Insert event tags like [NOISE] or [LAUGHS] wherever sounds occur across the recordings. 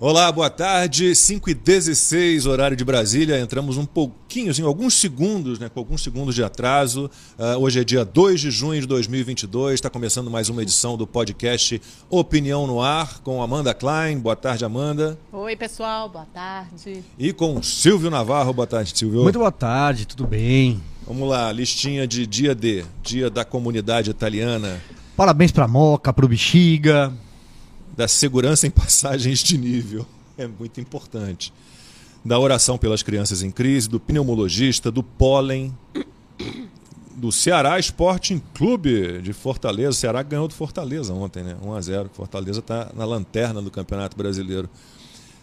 Olá, boa tarde. 5 e 16 horário de Brasília. Entramos um pouquinho, assim, alguns segundos, né, com alguns segundos de atraso. Uh, hoje é dia 2 de junho de 2022. Está começando mais uma edição do podcast Opinião no Ar com Amanda Klein. Boa tarde, Amanda. Oi, pessoal. Boa tarde. E com Silvio Navarro. Boa tarde, Silvio. Muito boa tarde, tudo bem? Vamos lá, listinha de dia D, dia da comunidade italiana. Parabéns para Moca, para o Bexiga da segurança em [LAUGHS] passagens de nível. É muito importante. Da oração pelas crianças em crise, do pneumologista, do pólen, do Ceará Sporting Clube de Fortaleza. O Ceará ganhou do Fortaleza ontem, né? 1 a 0 Fortaleza está na lanterna do Campeonato Brasileiro.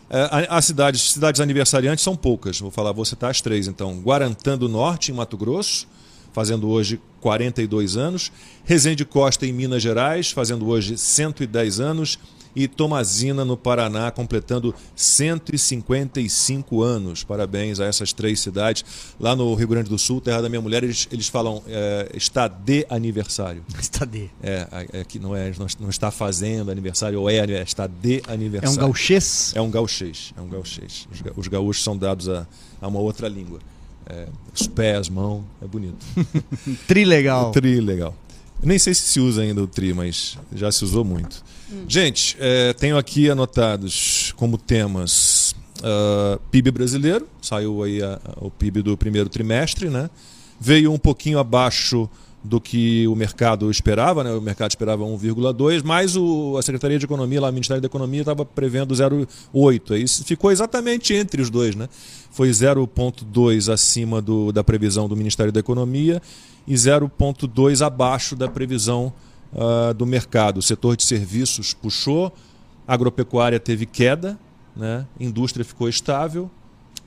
É, as cidades, cidades aniversariantes são poucas. Vou falar, vou citar as três então. Guarantã do Norte, em Mato Grosso, fazendo hoje 42 anos. Resende Costa, em Minas Gerais, fazendo hoje 110 anos e Tomazina, no Paraná, completando 155 anos. Parabéns a essas três cidades. Lá no Rio Grande do Sul, terra da minha mulher, eles, eles falam é, está de aniversário. [LAUGHS] Está de. É, é que não é, não, está fazendo aniversário, ou é, é está de aniversário. É um gauchês? É um gauchês, é um gauchês. Os, os gaúchos são dados a, a uma outra língua. É, os pés, mão, é bonito. [LAUGHS] tri legal. Nem sei se se usa ainda o tri, mas já se usou muito. Hum. Gente, é, tenho aqui anotados como temas uh, PIB brasileiro, saiu aí a, a, o PIB do primeiro trimestre, né? Veio um pouquinho abaixo do que o mercado esperava, né? o mercado esperava 1,2, mas o, a Secretaria de Economia, lá, o Ministério da Economia, estava prevendo 0,8. Aí ficou exatamente entre os dois. Né? Foi 0,2 acima do, da previsão do Ministério da Economia e 0,2 abaixo da previsão uh, do mercado. O setor de serviços puxou, agropecuária teve queda, né? indústria ficou estável,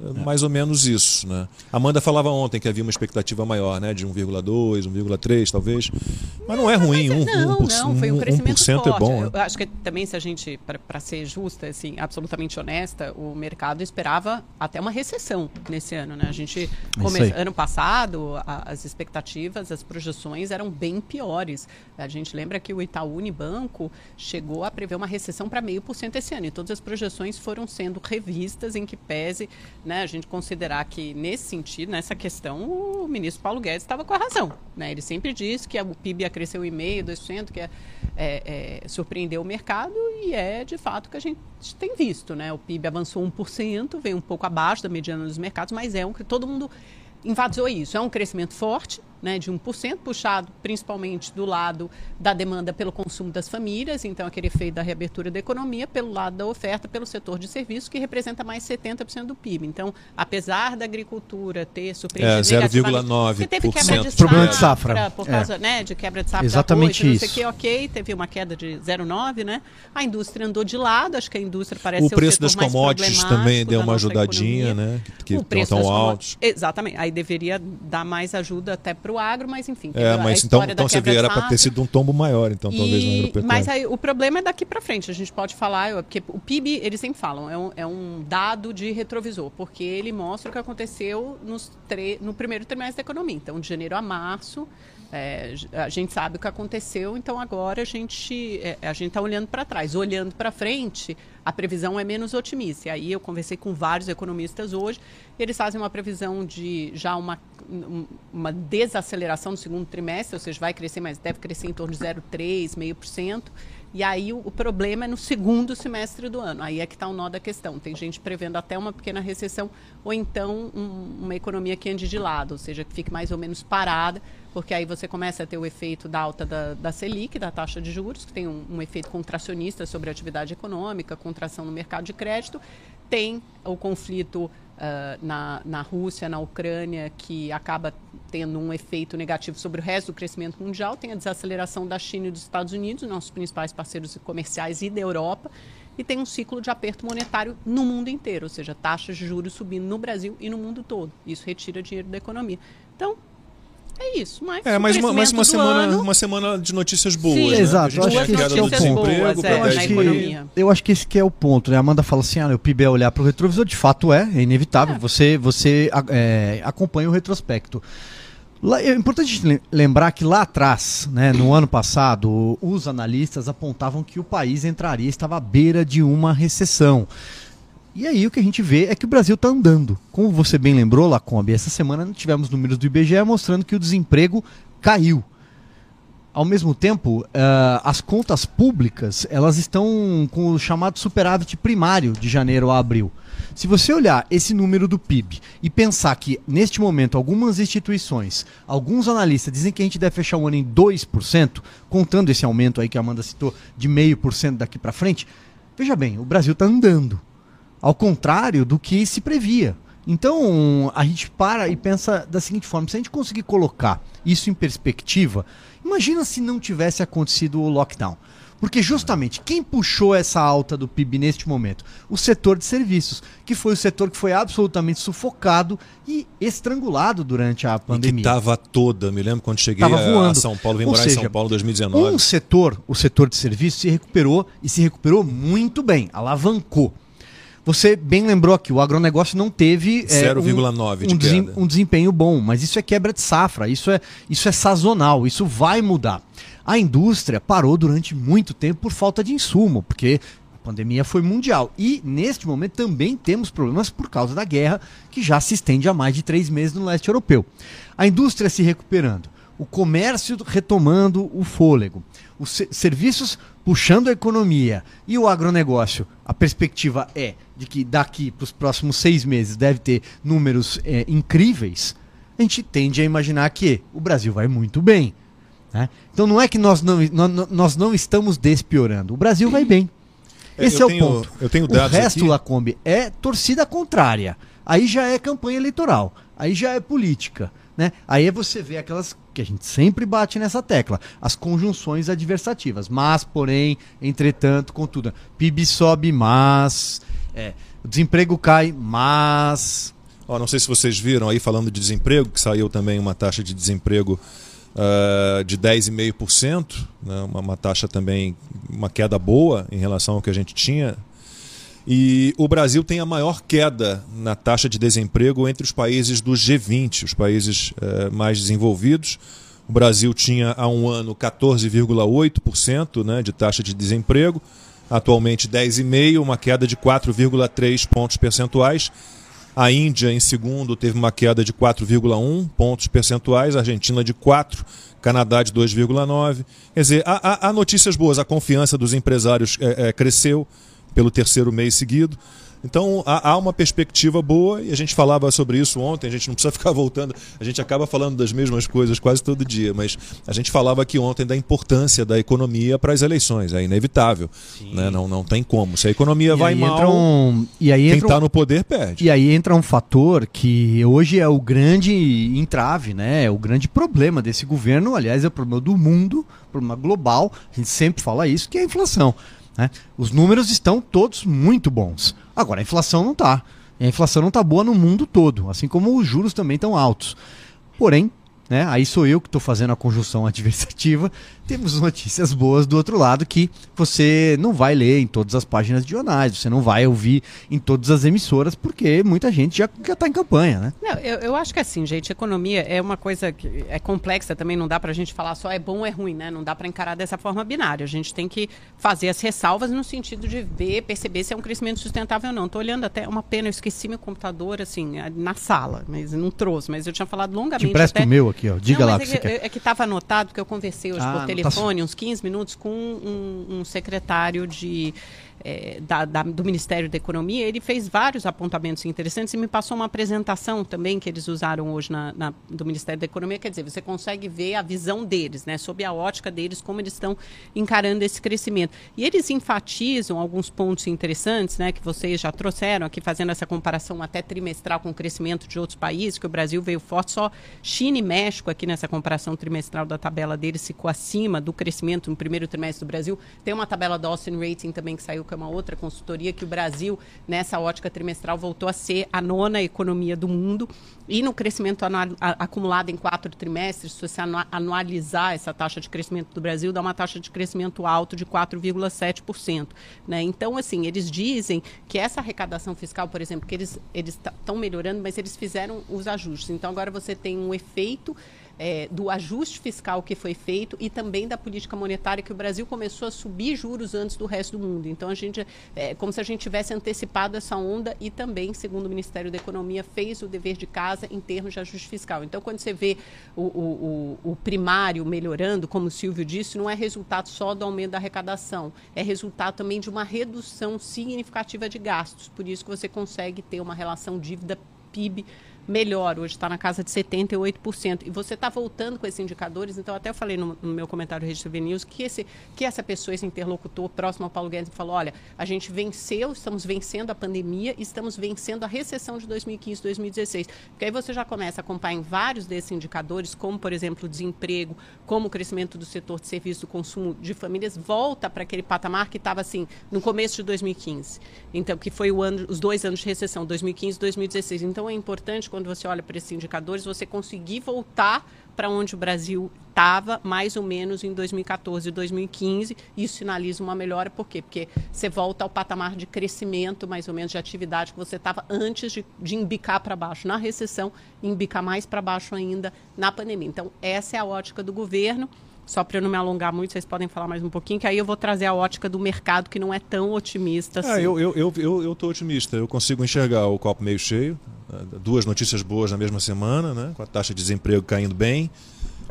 é. mais ou menos isso. Né? Amanda falava ontem que havia uma expectativa maior, né? de 1,2, 1,3 talvez. Mas não é ruim, um, não, 1%, não, foi um crescimento 1% forte. é bom. Né? Eu acho que também, se a gente, para ser justa, assim, absolutamente honesta, o mercado esperava até uma recessão nesse ano. Né? A gente, come... ano passado, a, as expectativas, as projeções eram bem piores. A gente lembra que o Itaú Unibanco chegou a prever uma recessão para meio por cento esse ano. E todas as projeções foram sendo revistas em que pese né, a gente considerar que, nesse sentido, nessa questão, o ministro Paulo Guedes estava com a razão. Né? Ele sempre disse que o PIB ia crescer 1,5%, 2%, que é, é, é, surpreendeu o mercado e é, de fato, o que a gente tem visto. Né? O PIB avançou 1%, veio um pouco abaixo da mediana dos mercados, mas é um que todo mundo enfatizou isso. É um crescimento forte, né, de 1%, puxado principalmente do lado da demanda pelo consumo das famílias, então aquele efeito da reabertura da economia, pelo lado da oferta pelo setor de serviços, que representa mais 70% do PIB. Então, apesar da agricultura ter surpreendido é, 0,9%. teve quebra de Problema de safra. Por causa é. né, de quebra de safra Exatamente arroz, isso. Não sei que, ok, teve uma queda de 0,9%, né? A indústria andou de lado, acho que a indústria parece o preço das commodities também deu uma ajudadinha, economia. né? Que estão altos. Exatamente. Aí deveria dar mais ajuda até para o agro, mas enfim. É, mas então, então você vê, era para ter sido um tombo maior, então, talvez na agropecuária. Mas aí, o problema é daqui para frente. A gente pode falar, porque o PIB, eles sempre falam, é um, é um dado de retrovisor, porque ele mostra o que aconteceu nos no primeiro trimestre da economia. Então, de janeiro a março, é, a gente sabe o que aconteceu, então agora a gente é, a gente está olhando para trás. Olhando para frente, a previsão é menos otimista. E aí eu conversei com vários economistas hoje, eles fazem uma previsão de já uma, uma desaceleração no segundo trimestre, ou seja, vai crescer, mas deve crescer em torno de 0,3%, meio por cento. E aí o, o, problema é no segundo semestre do ano. Aí é que está o nó da questão. Tem gente prevendo até uma pequena recessão ou então um, uma economia que ande de lado, ou seja, que fique mais ou menos parada, porque aí você começa a ter o efeito da alta da, da Selic, da taxa de juros, que tem um, um efeito contracionista sobre a atividade econômica, contração no mercado de crédito. Tem o conflito Uh, na, na Rússia, na Ucrânia, que acaba tendo um efeito negativo sobre o resto do crescimento mundial, tem a desaceleração da China e dos Estados Unidos, nossos principais parceiros comerciais, e da Europa, e tem um ciclo de aperto monetário no mundo inteiro, ou seja, taxas de juros subindo no Brasil e no mundo todo. Isso retira dinheiro da economia. Então, é isso, mas é, mais uma, mais uma semana, ano... uma semana de notícias boas. Sim, né? exato. Eu acho que esse é o ponto. Boas, é, eu, acho que, eu acho que esse que é o ponto. Né? A Amanda fala assim, ah, o PIB é olhar para o retrovisor. De fato é, é inevitável. É. Você, você é, acompanha o retrospecto. É importante lembrar que lá atrás, né, no ano passado, os analistas apontavam que o país entraria, estava à beira de uma recessão. E aí o que a gente vê é que o Brasil está andando. Como você bem lembrou, Lacombe, essa semana tivemos números do IBGE mostrando que o desemprego caiu. Ao mesmo tempo, uh, as contas públicas elas estão com o chamado superávit primário de janeiro a abril. Se você olhar esse número do PIB e pensar que, neste momento, algumas instituições, alguns analistas dizem que a gente deve fechar o ano em 2%, contando esse aumento aí que a Amanda citou de 0,5% daqui para frente, veja bem, o Brasil está andando. Ao contrário do que se previa. Então, a gente para e pensa da seguinte forma: se a gente conseguir colocar isso em perspectiva, imagina se não tivesse acontecido o lockdown. Porque justamente quem puxou essa alta do PIB neste momento? O setor de serviços, que foi o setor que foi absolutamente sufocado e estrangulado durante a pandemia. E que estava toda, me lembro quando cheguei a São Paulo, vim morar seja, em São Paulo em 2019. Um setor, o setor de serviços, se recuperou e se recuperou muito bem, alavancou. Você bem lembrou aqui, o agronegócio não teve 0,9 é, um, um, de um desempenho bom, mas isso é quebra de safra, isso é, isso é sazonal, isso vai mudar. A indústria parou durante muito tempo por falta de insumo, porque a pandemia foi mundial. E neste momento também temos problemas por causa da guerra, que já se estende há mais de três meses no leste europeu. A indústria se recuperando, o comércio retomando o fôlego, os serviços puxando a economia e o agronegócio. A perspectiva é de que daqui para os próximos seis meses deve ter números é, incríveis. A gente tende a imaginar que o Brasil vai muito bem. Né? Então não é que nós não, nós não estamos despiorando. O Brasil vai bem. É, Esse eu é tenho, o ponto. Eu tenho dados o resto, aqui. Lacombe, é torcida contrária. Aí já é campanha eleitoral. Aí já é política. Né? Aí você vê aquelas que a gente sempre bate nessa tecla, as conjunções adversativas. Mas, porém, entretanto, contudo, PIB sobe, mas é, o desemprego cai, mas. Oh, não sei se vocês viram aí falando de desemprego, que saiu também uma taxa de desemprego uh, de 10,5%, né, uma, uma taxa também, uma queda boa em relação ao que a gente tinha. E o Brasil tem a maior queda na taxa de desemprego entre os países do G20, os países uh, mais desenvolvidos. O Brasil tinha há um ano 14,8% né, de taxa de desemprego, atualmente 10,5%, uma queda de 4,3 pontos percentuais. A Índia, em segundo, teve uma queda de 4,1 pontos percentuais, a Argentina de 4, Canadá de 2,9. Quer dizer, há, há, há, notícias boas. A confiança dos empresários é, é, cresceu pelo terceiro mês seguido. Então há, uma perspectiva boa e a gente falava sobre isso ontem, a gente não precisa [LAUGHS] ficar voltando, a gente acaba falando das mesmas coisas quase todo dia, mas a gente falava aqui ontem da importância da economia para as eleições, é inevitável. Né? Não, não tem como. Se a economia e vai mal, um, e aí quem está um, no poder perde. E aí entra um fator que hoje é o grande entrave, né? é o grande problema desse governo, aliás, é o problema do mundo, problema global, a gente sempre fala isso, que é a inflação. Né? Os números estão todos muito bons. Agora, a inflação não está. a inflação não está boa no mundo todo, assim como os juros também estão altos. Porém, né? Aí sou eu que estou fazendo a conjunção [LAUGHS] adversativa. Temos notícias boas do outro lado que você não vai ler em todas as páginas de jornais, você não vai ouvir em todas as emissoras, porque muita gente já está em campanha, né? Não, eu, eu acho que assim, gente, economia é uma coisa que é complexa também, não dá para a gente falar só é bom ou é ruim, né? Não dá para encarar dessa forma binária. A gente tem que fazer as ressalvas no sentido de ver, perceber se é um crescimento sustentável ou não. Estou olhando até uma pena, eu esqueci meu computador assim na sala, mas não trouxe, mas eu tinha falado longamente. Te empresto até... o meu aqui, ó. Diga não, lá. É que, é que estava anotado, porque eu conversei hoje ah, por telefone, tá... uns 15 minutos, com um, um secretário de é, da, da, do Ministério da Economia, ele fez vários apontamentos interessantes e me passou uma apresentação também que eles usaram hoje na, na, do Ministério da Economia. Quer dizer, você consegue ver a visão deles, né, sob a ótica deles, como eles estão encarando esse crescimento. E eles enfatizam alguns pontos interessantes, né, que vocês já trouxeram aqui, fazendo essa comparação até trimestral com o crescimento de outros países, que o Brasil veio forte, só China e México aqui nessa comparação trimestral da tabela deles ficou acima do crescimento no primeiro trimestre do Brasil. Tem uma tabela da Austin Rating também que saiu que é uma outra consultoria, que o Brasil, nessa ótica trimestral, voltou a ser a nona economia do mundo. E no crescimento anual, acumulado em quatro trimestres, se você anualizar essa taxa de crescimento do Brasil, dá uma taxa de crescimento alto de 4,7%. Né? Então, assim, eles dizem que essa arrecadação fiscal, por exemplo, que eles estão melhorando, mas eles fizeram os ajustes. Então, agora você tem um efeito é, do ajuste fiscal que foi feito e também da política monetária que o Brasil começou a subir juros antes do resto do mundo. Então a gente é como se a gente tivesse antecipado essa onda e também, segundo o Ministério da Economia, fez o dever de casa em termos de ajuste fiscal. Então quando você vê o, o, o, primário melhorando, como o Silvio disse, não é resultado só do aumento da arrecadação, é resultado também de uma redução significativa de gastos. Por isso que você consegue ter uma relação dívida PIB melhor, hoje está na casa de 78%. E você está voltando com esses indicadores, então até eu falei no, no meu comentário TV News que, esse, que essa pessoa, esse interlocutor próximo ao Paulo Guedes, falou, olha, a gente venceu, estamos vencendo a pandemia, estamos vencendo a recessão de 2015, 2016. Porque aí você já começa a acompanhar em vários desses indicadores, como, por exemplo, o desemprego, como o crescimento do setor de serviço do consumo de famílias, volta para aquele patamar que estava assim no começo de 2015. Então, que foi o ano, os dois anos de recessão, 2015 e 2016. Então é importante, quando você olha para esses indicadores, você conseguir voltar para onde o Brasil estava mais ou menos em 2014 e 2015. Isso sinaliza uma melhora, por quê? Porque você volta ao patamar de crescimento, mais ou menos, de atividade que você estava antes de, de embicar para baixo na recessão embicar mais para baixo ainda na pandemia. Então, essa é a ótica do governo só para eu não me alongar muito, vocês podem falar mais um pouquinho, que aí eu vou trazer a ótica do mercado que não é tão otimista ah, assim. eu, eu, eu, eu, eu tô otimista, eu consigo enxergar o copo meio cheio, duas notícias boas na mesma semana, né, com a taxa de desemprego caindo bem,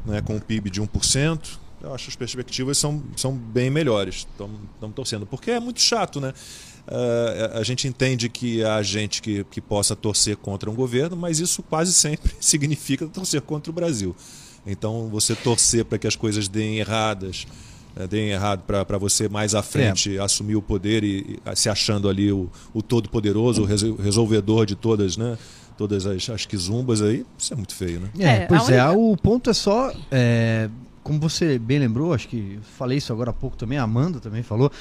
né, com o PIB de 1%. Eu acho que as perspectivas são, são bem melhores. Estamos torcendo. Porque é muito chato, né? Uh, a gente entende que há gente que, que possa torcer contra um governo, mas isso quase sempre [LAUGHS] significa torcer contra o Brasil. Então, você torcer para que as coisas deem erradas, né, deem errado para você mais à frente é. assumir o poder e, e, se achando ali o, o todo-poderoso, o resolvedor de todas, né? Todas as, as quizumbas aí, isso é muito feio, né? É, pois é, o ponto é só. É, como você bem lembrou, acho que falei isso agora há pouco também, a Amanda também falou.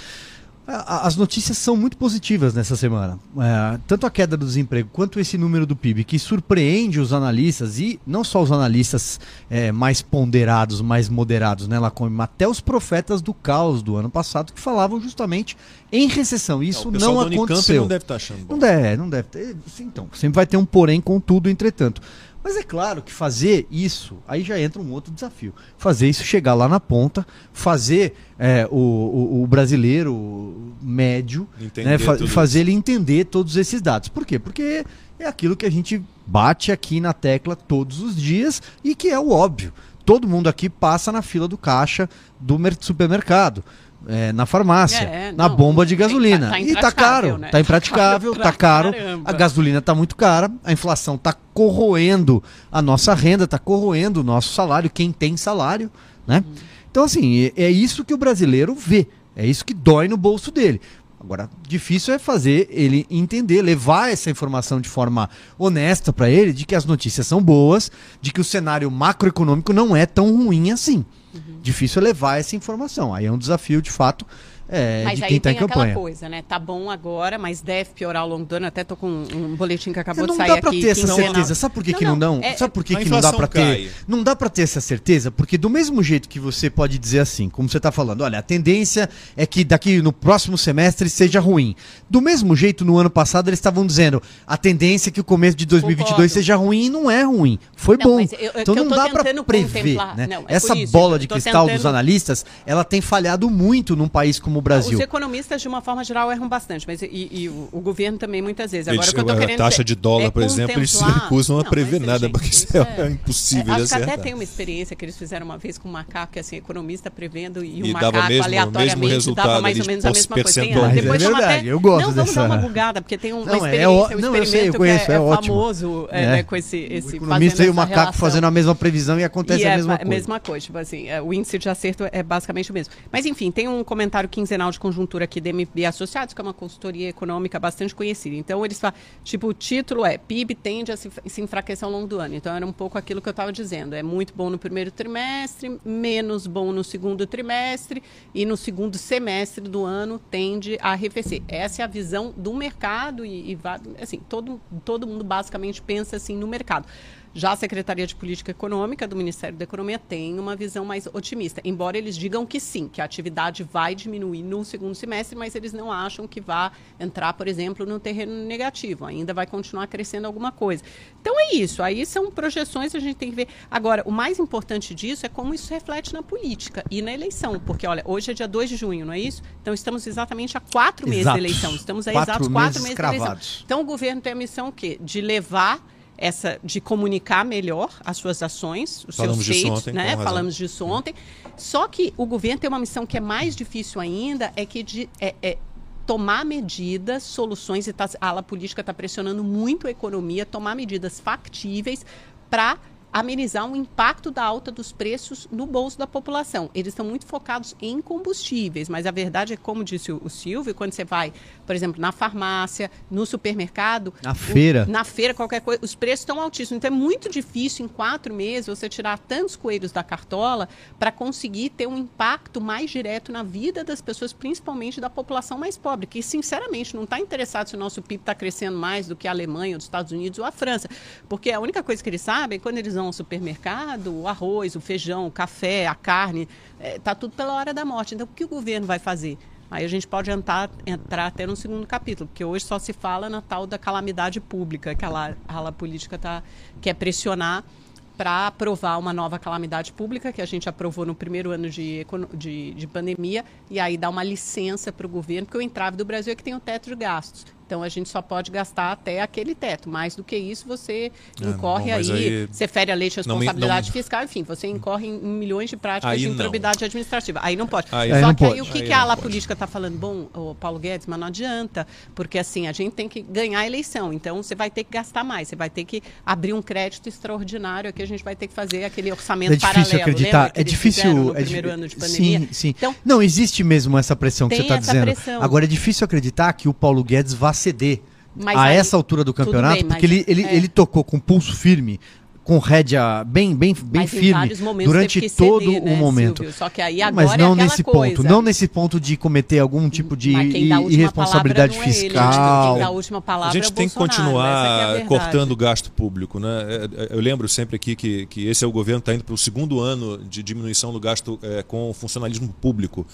As notícias são muito positivas nessa semana. É, tanto a queda do desemprego quanto esse número do PIB, que surpreende os analistas, e não só os analistas é, mais ponderados, mais moderados, né, Lacombe, mas até os profetas do caos do ano passado, que falavam justamente em recessão. Isso não, não aconteceu. não deve estar tá achando bom. Não deve, não deve ter. Então, sempre vai ter um porém com tudo, entretanto. Mas é claro que fazer isso, aí já entra um outro desafio. Fazer isso chegar lá na ponta, fazer é, o, o, o, brasileiro médio, né, fa fazer ele entender todos esses dados. Por quê? Porque é aquilo que a gente bate aqui na tecla todos os dias e que é o óbvio. Todo mundo aqui passa na fila do caixa do supermercado é, na farmácia, é, na não, bomba de gasolina. Tá, tá e tá caro, né? tá impraticável, tá caro. A gasolina tá muito cara, a inflação tá corroendo a nossa renda, tá corroendo o nosso salário, quem tem salário, né? Hum. Então, assim, é, é isso que o brasileiro vê. É isso que dói no bolso dele. Agora, difícil é fazer ele entender, levar essa informação de forma honesta para ele, de que as notícias são boas, de que o cenário macroeconômico não é tão ruim assim. Uhum. Difícil é levar essa informação. Aí é um desafio, de fato, é, mas de quem está em campanha. coisa, né? Tá bom agora, mas deve piorar ao longo do ano. Até tô com um boletim que acabou de sair aqui. Não dá para ter essa certeza. Sabe por que não, que não dão? É, Sabe por que, que não dá para ter? Não dá para ter essa certeza, porque do mesmo jeito que você pode dizer assim, como você está falando, olha, a tendência é que daqui no próximo semestre seja ruim. Do mesmo jeito, no ano passado eles estavam dizendo, a tendência é que o começo de 2022 Concordo. seja ruim e não é ruim. Foi não, bom. Eu, então não dá para prever, né? Não, é essa bola de cristal tentando... dos analistas, ela tem falhado muito num país como o Brasil. Os economistas, de uma forma geral, erram bastante, mas e, e o, o, governo também muitas vezes. Agora, eles, a querendo taxa de dólar, é por exemplo, eles se recusam a não, prever nada, gente, porque isso é, é impossível é, acho de acertar. que até tem uma experiência que eles fizeram uma vez com um macaco, que assim, economista prevendo e, o macaco mesmo, aleatoriamente mesmo dava mais ou menos a mesma coisa. Tem, é depois é verdade, até, eu gosto não, dessa... vamos dar uma bugada, porque tem uma não, experiência, um não, experimento sei, conheço, que é, é famoso né, com esse, esse o economista e o macaco fazendo a mesma previsão e acontece a mesma coisa. mesma coisa, tipo assim, o índice de acerto é basicamente o mesmo. Mas enfim, tem um comentário quinzenal de conjuntura aqui da MB Associados, que é uma consultoria econômica bastante conhecida. Então, eles falam, tipo, o título é PIB tende a se, se enfraquecer ao longo do ano. Então, era um pouco aquilo que eu estava dizendo. É muito bom no primeiro trimestre, menos bom no segundo trimestre e no segundo semestre do ano tende a arrefecer. Essa é a visão do mercado e, e assim, todo, todo mundo basicamente pensa assim no mercado. Já a Secretaria de Política Econômica do Ministério da Economia tem uma visão mais otimista, embora eles digam que sim, que a atividade vai diminuir no segundo semestre, mas eles não acham que vá entrar, por exemplo, no terreno negativo, ainda vai continuar crescendo alguma coisa. Então é isso, aí são projeções, a gente tem que ver. Agora, o mais importante disso é como isso reflete na política e na eleição, porque olha, hoje é dia 2 de junho, não é isso? Então estamos exatamente a quatro meses da eleição, estamos a quatro exatos quatro meses, meses da eleição. Então o governo tem a missão o quê? De levar essa de comunicar melhor as suas ações, os Falamos seus feitos, ontem, né? Falamos disso ontem. Só que o governo tem uma missão que é mais difícil ainda, é que de, é, é tomar medidas, soluções, e tá, a ala política está pressionando muito a economia, tomar medidas factíveis para amenizar o impacto da alta dos preços no bolso da população. Eles estão muito focados em combustíveis, mas a verdade é, como disse o, o Silvio, quando você vai, por exemplo, na farmácia, no supermercado, Na o- feira. na feira, qualquer coisa, os preços estão altíssimos. Então é muito difícil em quatro meses você tirar tantos coelhos da cartola para conseguir ter um impacto mais direto na vida das pessoas, principalmente da população mais pobre, que sinceramente não está interessado se o nosso PIB está crescendo mais do que a Alemanha, os Estados Unidos ou a França. Porque a única coisa que eles sabem, quando eles vão ao supermercado, o arroz, o feijão, o café, a carne, está tudo pela hora da morte. Então o que o governo vai fazer? Aí a gente pode entrar, entrar até no segundo capítulo, porque hoje só se fala na tal da calamidade pública, que a ala, política tá, quer pressionar para aprovar uma nova calamidade pública, que a gente aprovou no primeiro ano de, de, de pandemia, e aí dá uma licença para o governo, porque o entrave do Brasil é que tem o teto de gastos. Então a gente só pode gastar até aquele teto. Mais do que isso, você É, incorre mas aí, aí- você fere a lei de Não responsabilidade não- fiscal, enfim, você incorre em, milhões de práticas Aí de não. improbidade administrativa. Aí não pode. Aí Só não que aí pode. o que, Aí que a não ala pode. política está falando? Bom, o Paulo Guedes, mas não adianta, porque assim, a gente tem que ganhar a eleição. Então você vai ter que gastar mais, você vai ter que abrir um crédito extraordinário aqui, a gente vai ter que fazer aquele orçamento É difícil paralelo. acreditar. É difícil. é primeiro ano de pandemia. Sim, sim. Então, Não, existe mesmo essa pressão que você está dizendo. pressão. Agora é difícil acreditar que o Paulo Guedes vá ceder Mas a aí- essa altura do campeonato, bem, porque ele, ele, é. ele tocou com pulso firme, com rédea bem, bem, bem mas firme durante ceder, todo né, o momento. Silvio? Só que aí agora Mas não é nesse coisa. ponto, não nesse ponto de cometer algum tipo de Mas quem dá a i- última irresponsabilidade é ele, fiscal. Dá a última palavra A gente é tem que continuar é verdade. cortando o gasto público. Né? É, é, Eu lembro sempre aqui que, que esse é o governo que está indo para o segundo ano de diminuição do gasto é, com o funcionalismo público.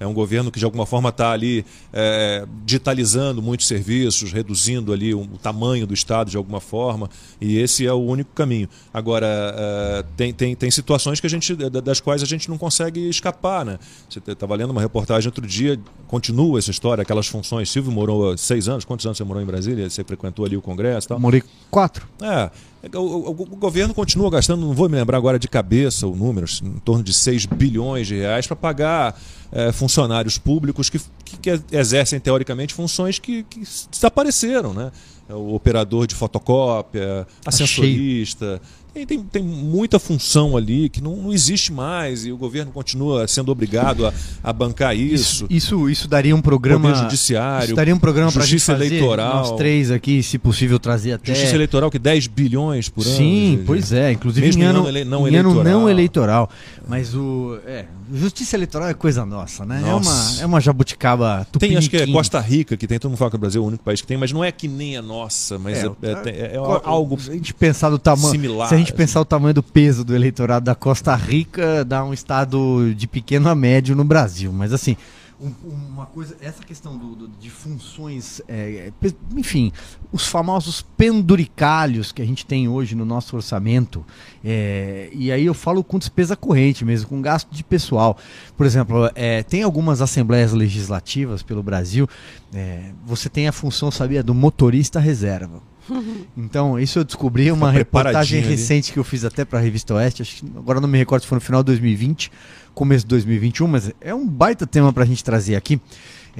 É um governo que, de alguma forma, está ali é, digitalizando muitos serviços, reduzindo ali o, tamanho do Estado de alguma forma, e esse é o único caminho. Agora, é, tem, tem, tem situações que a gente, da- das quais a gente não consegue escapar. Né? Você estava lendo uma reportagem outro dia, continua essa história, aquelas funções. Silvio morou seis anos, quantos anos você morou em Brasília? Você frequentou ali o Congresso tal? Morei quatro. É, o, o- o governo continua gastando, não vou me lembrar agora de cabeça o número, em torno de 6 bilhões de reais para pagar é, funcionários públicos que, que, exercem, teoricamente, funções que, que desapareceram, né? É O operador de fotocópia, ascensorista. Tem, tem, tem muita função ali que não, não existe mais e o governo continua sendo obrigado a, a bancar isso. Isso, isso, isso daria um programa. Poder judiciário, isso daria um programa para justiça fazer, eleitoral. Nós três aqui, se possível, trazer até. Justiça eleitoral que 10 bilhões por ano. Sim, pois é, inclusive Mesmo em ano, ano ele- não em ano eleitoral. não eleitoral. Mas o. É, justiça eleitoral é coisa nossa, né? É Nossa. uma, é uma jabuticaba Tem, acho que é tupiniquim. Costa Rica, que tem, todo mundo fala que o Brasil é o único país que tem, mas não é que nem a nossa, mas É, é, é- é- é algo a gente pensar do tamanho. similar, Se a gente assim. pensar o tamanho do peso do eleitorado da Costa Rica, dá um estado de pequeno a médio no Brasil. Mas assim, um- uma coisa. Essa questão do- do- de funções. é, pe- enfim, os famosos penduricalhos que a gente tem hoje no nosso orçamento. é, e aí eu falo com despesa corrente mesmo, com gasto de pessoal. Por exemplo, é, tem algumas assembleias legislativas pelo Brasil. é, você tem a função, sabia, do motorista reserva. [LAUGHS] Então, isso eu descobri uma Fica reportagem preparadinho ali. recente que eu fiz até para a revista Oeste. Acho que, agora não me recordo se foi no final de 2020, começo de 2021, mas é um baita tema para a gente trazer aqui.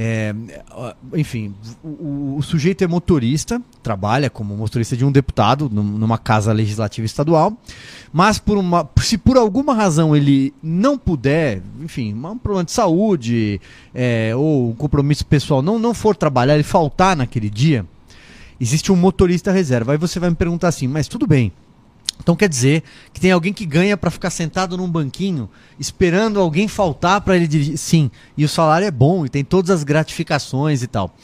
É, enfim, o, o- sujeito é motorista, trabalha como motorista de um deputado num- numa casa legislativa estadual, mas por uma, se por alguma razão ele não puder, enfim, um problema de saúde é, ou um compromisso pessoal, não, não for trabalhar, ele faltar naquele dia, existe um motorista reserva. Aí você vai me perguntar assim, mas tudo bem, Então quer dizer que tem alguém que ganha para ficar sentado num banquinho esperando alguém faltar para ele dirigir. Sim, e o salário é bom e tem todas as gratificações e tal.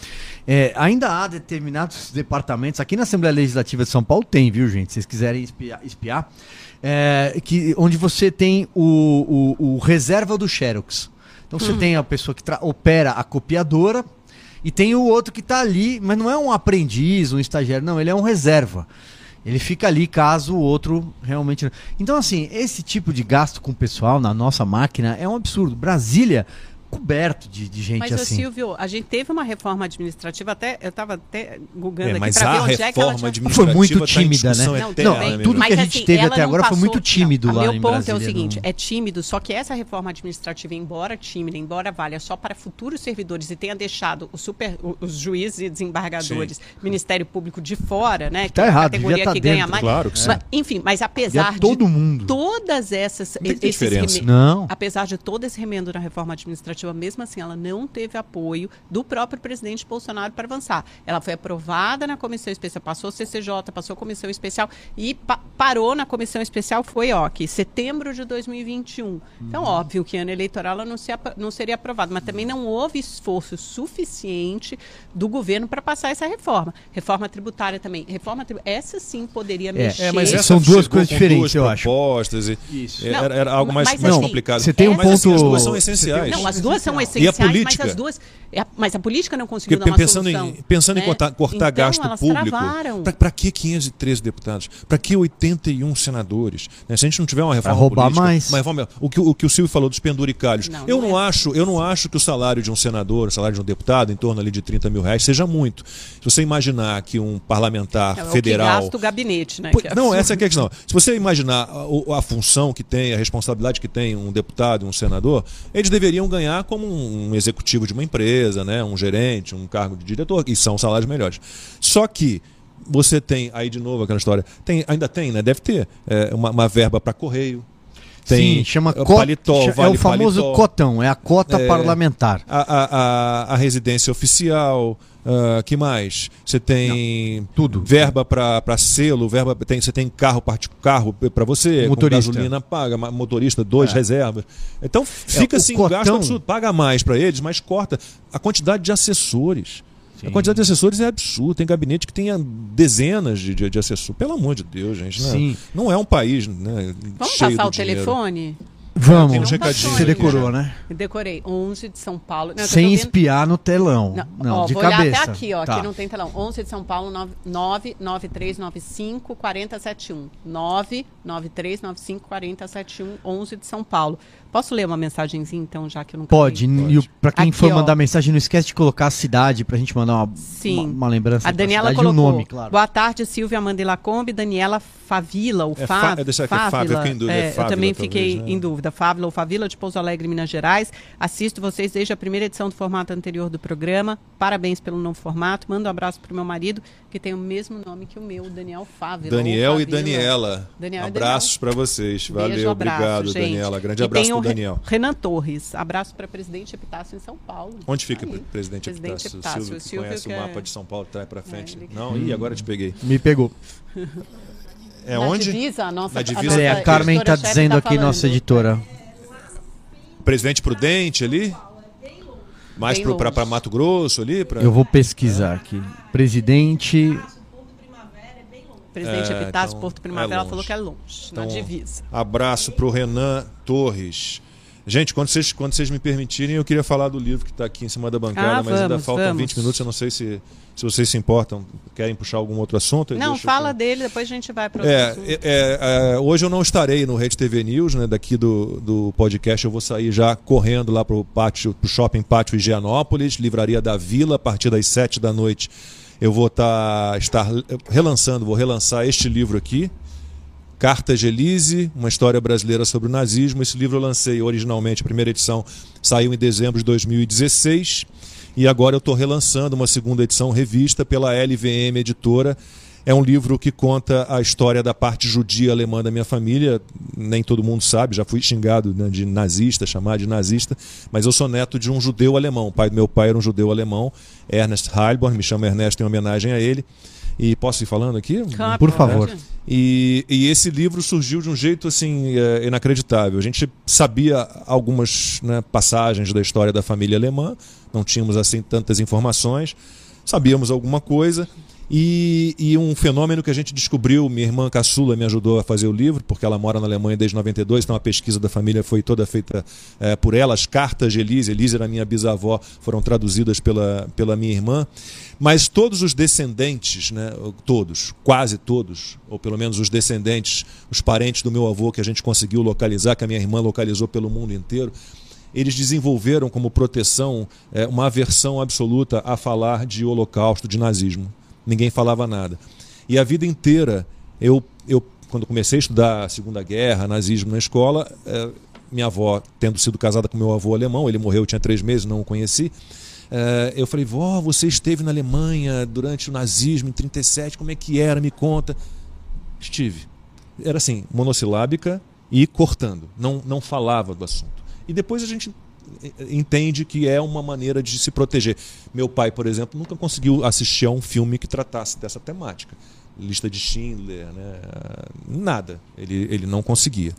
É, ainda há determinados departamentos, aqui na Assembleia Legislativa de São Paulo tem, viu, gente? Se vocês quiserem espiar, espiar é, que, onde você tem o, o, o reserva do Xerox. Então você tem a pessoa que opera a copiadora e tem o outro que está ali, mas não é um aprendiz, um estagiário, não, ele é um reserva. Ele fica ali caso o outro realmente. Então, assim, esse tipo de gasto com o pessoal na nossa máquina é um absurdo. Brasília coberto de, de gente mas, assim. Mas, Silvio, a gente teve uma reforma administrativa, até eu estava até googando é, aqui para ver onde é que ela tinha... foi muito tá tímida, né? Não, eterna, não tudo mas, que a gente assim, teve até agora passou... foi muito tímido não, lá meu em ponto Brasília, é o seguinte, não... é tímido, só que essa reforma administrativa, embora tímida, embora valha só para futuros servidores e tenha deixado o super, os juízes e desembargadores, Sim. Ministério Público de fora, né? Tá que errado, é a categoria tá que dentro. ganha mais. Claro que sim. Mas, enfim, mas apesar todo de mundo. todas essas esses remendo, não. apesar de todo esse remendo na reforma administrativa, mesmo assim ela não teve apoio do próprio presidente Bolsonaro para avançar. Ela foi aprovada na comissão especial, passou CCJ, passou comissão especial e pa parou na comissão especial foi ó, que setembro de 2021. Então, uhum. óbvio que ano eleitoral ela não, se, não seria aprovada, mas também não houve esforço suficiente do governo para passar essa reforma. Reforma tributária também. Reforma essa sim poderia é. mexer. É, mas são duas coisas diferentes, duas eu acho. propostas e Isso. Era, era, algo mais, mas, mais assim, complicado. Você tem um mas, assim, ponto. as duas são essenciais. Não, as duas são essenciais, E a política? mas as duas. é, Mas a política não conseguiu dar uma pensando solução. em, pensando né? em cortar, cortar então, gasto elas público, para que 513 deputados? Para que 81 senadores? Né? Se a gente não tiver uma reforma roubar política, mais. Reforma, o, que, o que o Silvio falou dos penduricalhos, Não, eu não não é. acho, eu não acho que o salário de um senador, o salário de um deputado, em torno ali de 30 mil reais, seja muito. Se você imaginar que um parlamentar É o que federal gasta o gabinete, né? Que é não, essa é é a questão. Se você imaginar a, a função que tem, a responsabilidade que tem um deputado, um senador, eles deveriam ganhar como um executivo de uma empresa, né? um gerente, um cargo de diretor, e são salários melhores. Só que você tem, aí de novo aquela história, tem, ainda tem, né? Deve ter é, uma, uma verba para correio. Tem Sim, chama é, co- paletó, é vale o famoso paletó. cotão, é a cota É. parlamentar. A, a, a, residência oficial, ah, que mais? Você tem tudo. verba para selo, verba tem, você tem carro carro para você, Motorista. gasolina paga, motorista dois É. reservas. Então fica o assim, um gasto cotão- absurdo, paga mais para eles, mas corta a quantidade de assessores. Sim. A quantidade de assessores é absurda. Tem gabinete que tenha dezenas de, de, de assessores. Pelo amor de Deus, gente. Né? Sim. Não é um país né, Vamos cheio passar do o dinheiro. telefone? Vamos. Tem recadinhos Você decorou, já. né? Decorei. 11 de São Paulo. Não, Sem vendo- espiar no telão. Não, Não, ó, de vou cabeça. olhar até aqui, ó. Tá. Aqui não tem telão. 11 de São Paulo, 99395 4071. 99395 4071, 11 de São Paulo. Posso ler uma mensagenzinha, então, já que eu nunca Pode. li? E o- pra quem Aqui, for ó. mandar mensagem, não esquece de colocar a cidade pra gente mandar uma, Sim. uma, uma lembrança A da Daniela cidade e colocou. o nome, claro. Boa tarde, Silvia Mandela Combi, Daniela Favila, ou É Fá- Fa- deixa aqui, Fávila, eu fiquei em dúvida, é É, eu Fávila, também talvez, fiquei né? em dúvida. Fávila ou Favila, de Pouso Alegre, Minas Gerais. Assisto vocês desde a primeira edição do formato anterior do programa. Parabéns pelo novo formato. Mando um abraço pro meu marido, que tem o mesmo nome que o meu, Daniel Fávila. Daniel e Favila. Daniela. Daniel e Abraços para vocês. Valeu, Beijo, abraço, obrigado, gente. Daniela. Grande E abraço tem o Daniel. Renan Torres. Abraço para presidente Epitácio em São Paulo. Onde fica Aí. o presidente Presidente Epitácio? Epitácio. Silvio, Silvio conhece que o é- mapa de São Paulo, traz pra frente. ele- Não, ih, agora eu te peguei. Me pegou. É Na onde? Divisa, a nossa, Na divisa. nossa Peraí, a Carmen tá editora-chefe dizendo aqui, falando. nossa editora. Presidente Prudente ali? Mais pra Mato Grosso ali? Pra... Eu vou pesquisar aqui. Presidente. Presidente É, Epitácio, então, Porto é Primavera, longe. falou que é longe, na Então, divisa. Abraço pro Renan Torres. Gente, quando vocês, quando vocês me permitirem, eu queria falar do livro que está aqui em cima da bancada, Ah, mas ainda vamos, faltam vamos. 20 minutos. Eu não sei se, se vocês se importam, querem puxar algum outro assunto. Não, Deixa eu- fala dele, depois a gente vai para É, é, é, hoje eu não estarei no Rede TV News, né? Daqui do, do podcast eu vou sair já correndo lá pro pátio, pro shopping Pátio Higienópolis, livraria da Vila, a partir das 7 da noite. Eu vou tá, estar relançando, vou relançar este livro aqui, Cartas de Elise, uma história brasileira sobre o nazismo. Esse livro eu lancei originalmente, a primeira edição saiu em dezembro de 2016 e agora eu estou relançando uma segunda edição revista pela LVM Editora. É um livro que conta a história da parte judia alemã da minha família. Nem todo mundo sabe, já fui xingado né, de nazista, chamado de nazista, mas eu sou neto de um judeu alemão. O pai do meu pai era um judeu alemão, Ernest Heilborn, me chama Ernesto em homenagem a ele. E posso ir falando aqui? Claro, Por favor. E, e esse livro surgiu de um jeito assim é, inacreditável. A gente sabia algumas né, passagens da história da família alemã, não tínhamos assim tantas informações, sabíamos alguma coisa. E, e um fenômeno que a gente descobriu, minha irmã caçula me ajudou a fazer o livro, porque ela mora na Alemanha desde 92, então a pesquisa da família foi toda feita é, por ela. As cartas de Elise, Elise era minha bisavó, foram traduzidas pela, pela minha irmã. Mas todos os descendentes, né, todos, quase todos, ou pelo menos os descendentes, os parentes do meu avô que a gente conseguiu localizar, que a minha irmã localizou pelo mundo inteiro, eles desenvolveram como proteção é, uma aversão absoluta a falar de holocausto, de nazismo. Ninguém falava nada. E a vida inteira, eu, eu quando comecei a estudar a Segunda Guerra, nazismo na escola, é, minha avó, tendo sido casada com meu avô alemão, ele morreu, eu tinha três meses, não o conheci. É, eu falei, vó, você esteve na Alemanha durante o nazismo em 37, como é que era? Me conta. Estive. Era assim, monossilábica e cortando. Não, não falava do assunto. E depois a gente entende que é uma maneira de se proteger. Meu pai, por exemplo, nunca conseguiu assistir a um filme que tratasse dessa temática. Lista de Schindler, né? nada. Ele, ele não conseguia.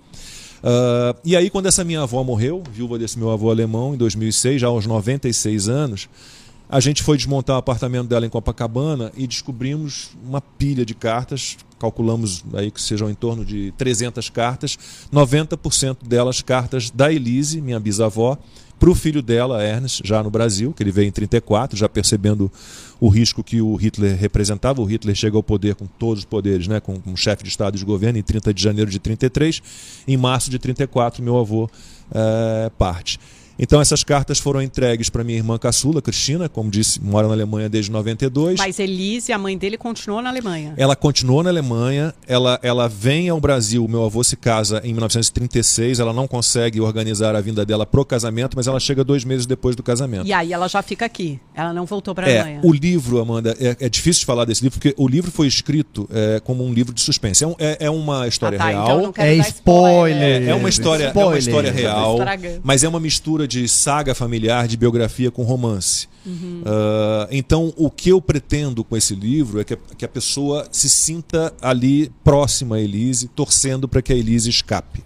Uh, e aí, quando essa minha avó morreu, viúva desse meu avô alemão, em 2006, já aos 96 anos, a gente foi desmontar o apartamento dela em Copacabana e descobrimos uma pilha de cartas, calculamos aí que sejam em torno de 300 cartas, 90% delas cartas da Elise, minha bisavó, para o filho dela, Ernest, já no Brasil, que ele veio em 34, já percebendo o risco que o Hitler representava. O Hitler chega ao poder com todos os poderes, né, como, como chefe de Estado e de governo, em 30 de janeiro de 33. Em março de 34, meu avô é, parte. Então essas cartas foram entregues para minha irmã caçula, Cristina, como disse, mora na Alemanha desde 92. Mas Elise, a mãe dele, continuou na Alemanha. Ela continuou na Alemanha, ela, ela vem ao Brasil, meu avô se casa em 1936, ela não consegue organizar a vinda dela pro casamento, mas ela chega dois meses depois do casamento. E aí ela já fica aqui. Ela não voltou para a É, Alemanha. o livro, Amanda, é, é difícil de falar desse livro, porque o livro foi escrito é, como um livro de suspense. É, um- é- é uma história Ah, tá, real. então não quero É dar spoiler. É, é uma história, é uma Spoiler. história real, mas é uma mistura de saga familiar, de biografia com romance. Ah, então, o que eu pretendo com esse livro é que a, que a pessoa se sinta ali próxima a Elise, torcendo para que a Elise escape.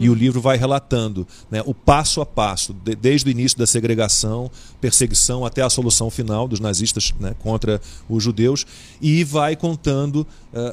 E o livro vai relatando né, o passo a passo, de- desde o início da segregação, perseguição, até a solução final dos nazistas né, contra os judeus, e vai contando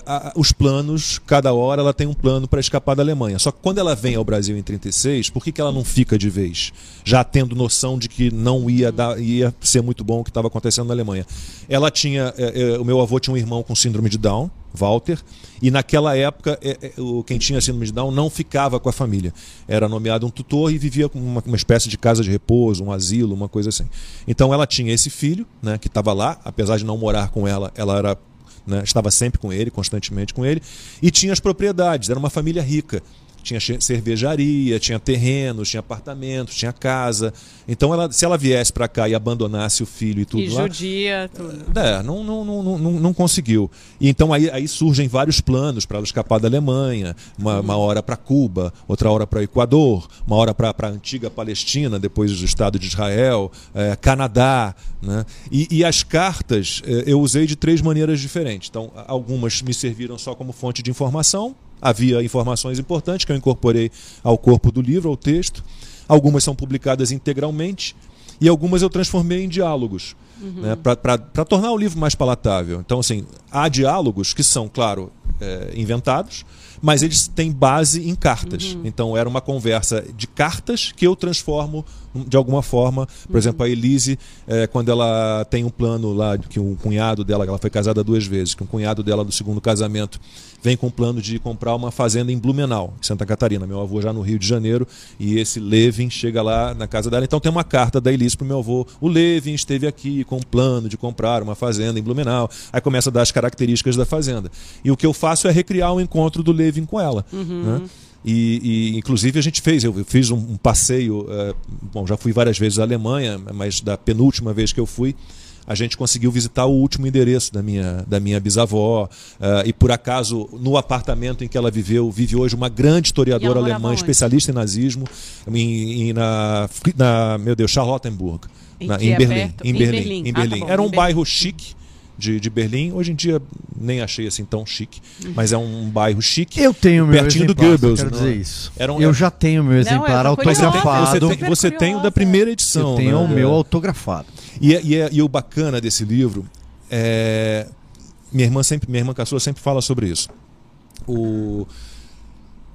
a- a- os planos. Cada hora ela tem um plano para escapar da Alemanha. Só que quando ela vem ao Brasil em 36, por que, que ela não fica de vez? Já tendo noção de que não ia, dar, ia ser muito bom o que estava acontecendo na Alemanha. Ela tinha. eh, eh, o meu avô tinha um irmão com síndrome de Down. Walter, e naquela época eh, eh, o quem tinha síndrome de Down não ficava com a família. Era nomeado um tutor e vivia com uma, uma espécie de casa de repouso, um asilo, uma coisa assim. Então ela tinha esse filho, né, que estava lá, apesar de não morar com ela, ela era né, estava sempre com ele, constantemente com ele, e tinha as propriedades, era uma família rica. Tinha cervejaria, tinha terrenos, tinha apartamentos, tinha casa. Então, ela, se ela viesse para cá e abandonasse o filho e tudo E lá, judia, tudo. é, não, não, não, não, não, conseguiu. E então aí, aí surgem vários planos para ela escapar da Alemanha, uma, uma hora para Cuba, outra hora para o Equador, uma hora para a antiga Palestina, depois do Estado de Israel, eh, Canadá. Né? E, e as cartas eh, eu usei de três maneiras diferentes. Então, algumas me serviram só como fonte de informação, havia informações importantes que eu incorporei ao corpo do livro, ao texto. Algumas são publicadas integralmente e algumas eu transformei em diálogos né, para tornar o livro mais palatável. Então, assim, há diálogos que são, claro, é, inventados, mas eles têm base em cartas. Então, era uma conversa de cartas que eu transformo de alguma forma. Por exemplo, a Elise, é, quando ela tem um plano lá, que um cunhado dela, ela foi casada duas vezes, que um cunhado dela do segundo casamento vem com o plano de comprar uma fazenda em Blumenau, em Santa Catarina. Meu avô já no Rio de Janeiro, e esse Levin chega lá na casa dela. Então tem uma carta da Elise pro meu avô. O Levin esteve aqui com um plano de comprar uma fazenda em Blumenau. Aí começa a dar as características da fazenda. E o que eu faço é recriar o encontro do Levin com ela. né? E, e, inclusive a gente fez, eu fiz um, um passeio, eh, bom, já fui várias vezes à Alemanha, mas da penúltima vez que eu fui, a gente conseguiu visitar o último endereço da minha, da minha bisavó. eh, e por acaso, no apartamento em que ela viveu, vive hoje uma grande historiadora alemã, onde? especialista em nazismo, em, em- na, na, meu Deus, Charlottenburg, Em na- em, é Berlim, em Em Berlim. Berlim. em Ah, tá Berlim. Era um Berlim. bairro chique. De, de Berlim. Hoje em dia nem achei assim tão chique, mas é um bairro chique. Eu tenho meu pertinho do exemplar, só Goebbels, quero não dizer é? isso. Era um- eu já tenho meu exemplar eu tô curiosa. autografado. Você tem, você tem o da primeira edição. eu tenho né? o meu autografado. E, é- e, é- e o bacana desse livro é. Minha irmã sempre, minha irmã caçula sempre fala sobre isso. O,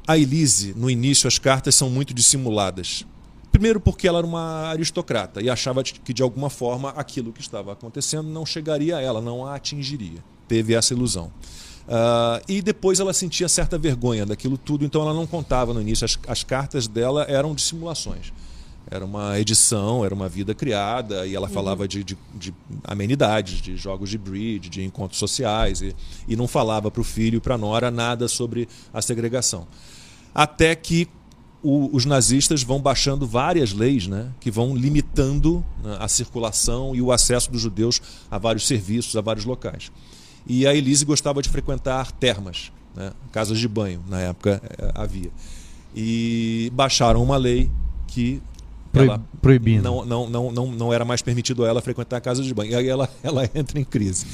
a Elise, no início, as cartas são muito dissimuladas. Primeiro porque ela era uma aristocrata e achava de- que de alguma forma aquilo que estava acontecendo não chegaria a ela, não a atingiria. Teve essa ilusão. Ah, e depois ela sentia certa vergonha daquilo tudo, então ela não contava no início. As, as cartas dela eram dissimulações. Era uma edição, era uma vida criada, e ela falava de, de- de amenidades, de jogos de bridge, de encontros sociais, e, e não falava para o filho e para a nora nada sobre a segregação. Até que o- os nazistas vão baixando várias leis né, que vão limitando né, a circulação e o acesso dos judeus a vários serviços, a vários locais. E a Elise gostava de frequentar termas, né, casas de banho, na época eh, havia. E baixaram uma lei que Proib- ela proibindo. Não, não, não, não, não era mais permitido a ela frequentar casas de banho. E aí ela, ela [LAUGHS] entra em crise.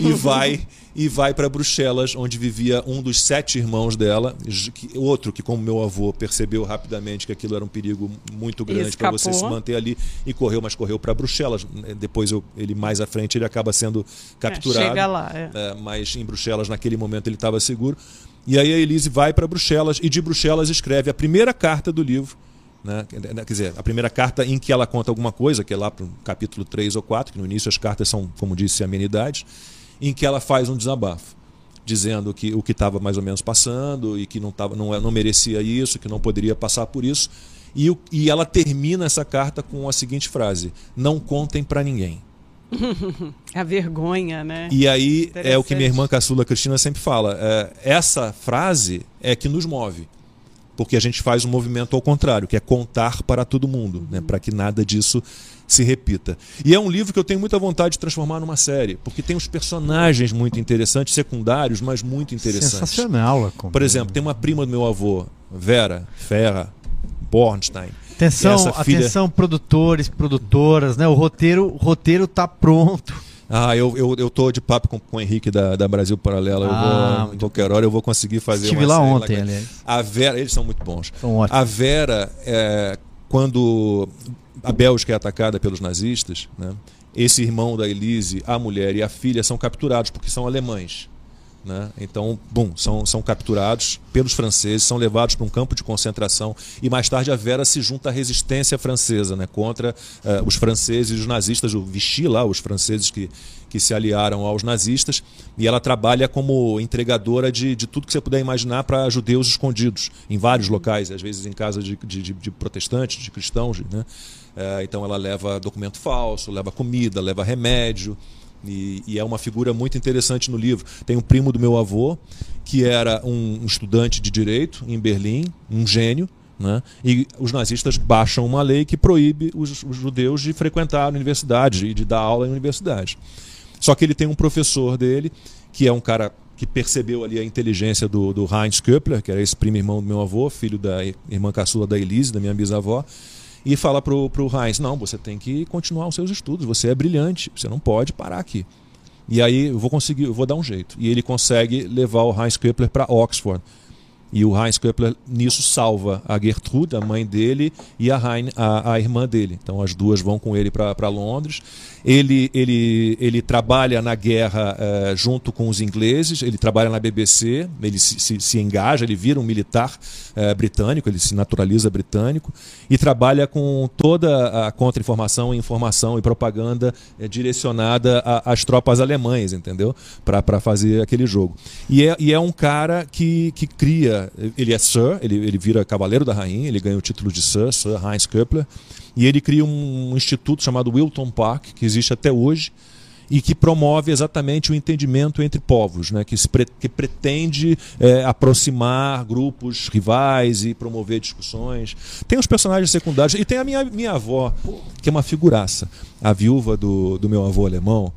E vai e vai para Bruxelas, onde vivia um dos sete irmãos dela, que- outro que, como meu avô, percebeu rapidamente que aquilo era um perigo muito grande para você se manter ali e correu, mas correu para Bruxelas. Depois eu- ele mais à frente ele acaba sendo capturado. É, chega lá, é. É, mas em Bruxelas, naquele momento, ele estava seguro. E aí a Elise vai para Bruxelas e de Bruxelas escreve a primeira carta do livro. Né? Quer dizer, a primeira carta em que ela conta alguma coisa, que é lá para o capítulo 3 ou 4, que no início as cartas são, como disse, amenidades, em que ela faz um desabafo, dizendo que o que estava mais ou menos passando e que não, tava, não, é- não merecia isso, que não poderia passar por isso. E, e ela termina essa carta com a seguinte frase: Não contem para ninguém. [LAUGHS] A vergonha, né? E aí é o que minha irmã caçula Cristina sempre fala. é, essa frase é que nos move. Porque a gente faz um movimento ao contrário, que é contar para todo mundo, né, para que nada disso se repita. E é um livro que eu tenho muita vontade de transformar numa série, porque tem uns personagens muito interessantes, secundários, mas muito interessantes. Sensacional, Lacombe. Por exemplo, tem uma prima do meu avô, Vera Ferra Bornstein. Atenção, filha- atenção, produtores, produtoras, né? O roteiro, o roteiro tá pronto. Ah, eu, eu, eu tô de papo com, com o Henrique da, da Brasil Paralelo. Ah, eu vou, qualquer hora eu vou conseguir fazer Estive lá ontem, ele. aliás. A Vera, eles são muito bons. São ótimos. A Vera, é, quando a Bélgica é atacada pelos nazistas, né, esse irmão da Elise, a mulher e a filha são capturados porque são alemães. Né? Então, bom, são, são capturados pelos franceses, são levados para um campo de concentração e mais tarde a Vera se junta à resistência francesa né? contra eh, os franceses e os nazistas, o Vichy lá, os franceses que, que se aliaram aos nazistas, e ela trabalha como entregadora de, de tudo que você puder imaginar para judeus escondidos em vários locais, às vezes em casa de, de, de- protestantes, de cristãos. Né? Eh, então ela leva documento falso, leva comida, leva remédio. E, e é uma figura muito interessante no livro. Tem um primo do meu avô, que era um estudante de direito em Berlim, um gênio, né? e os nazistas baixam uma lei que proíbe os, os judeus de frequentar a universidade e de dar aula em universidade. Só que ele tem um professor dele, que é um cara que percebeu ali a inteligência do, do Heinz Köppler, que era esse primo irmão do meu avô, filho da irmã caçula da Elise, da minha bisavó, e fala pro, pro Heinz, não, você tem que continuar os seus estudos, você é brilhante, você não pode parar aqui. E aí eu vou conseguir, eu vou dar um jeito. E ele consegue levar o Heinz Köppler para Oxford. E o Heinz Köppler nisso salva a Gertrude, a mãe dele, e a, Hein, a, a irmã dele. Então as duas vão com ele para Londres. Ele, ele, ele trabalha na guerra eh, junto com os ingleses, ele trabalha na BBC, ele se, se, se engaja, ele vira um militar eh, britânico, ele se naturaliza britânico e trabalha com toda a contra-informação, informação e propaganda eh, direcionada às tropas alemães, entendeu? Para fazer aquele jogo. E é, e é um cara que, que cria, ele é Sir, ele, ele vira cavaleiro da rainha, ele ganha o título de Sir, Sir Heinz Köppler, e ele cria um instituto chamado Wilton Park, que existe até hoje, e que promove exatamente o entendimento entre povos, né? que, pre- que pretende eh, aproximar grupos rivais e promover discussões. Tem os personagens secundários, e tem a minha, minha avó, que é uma figuraça, a viúva do, do meu avô alemão,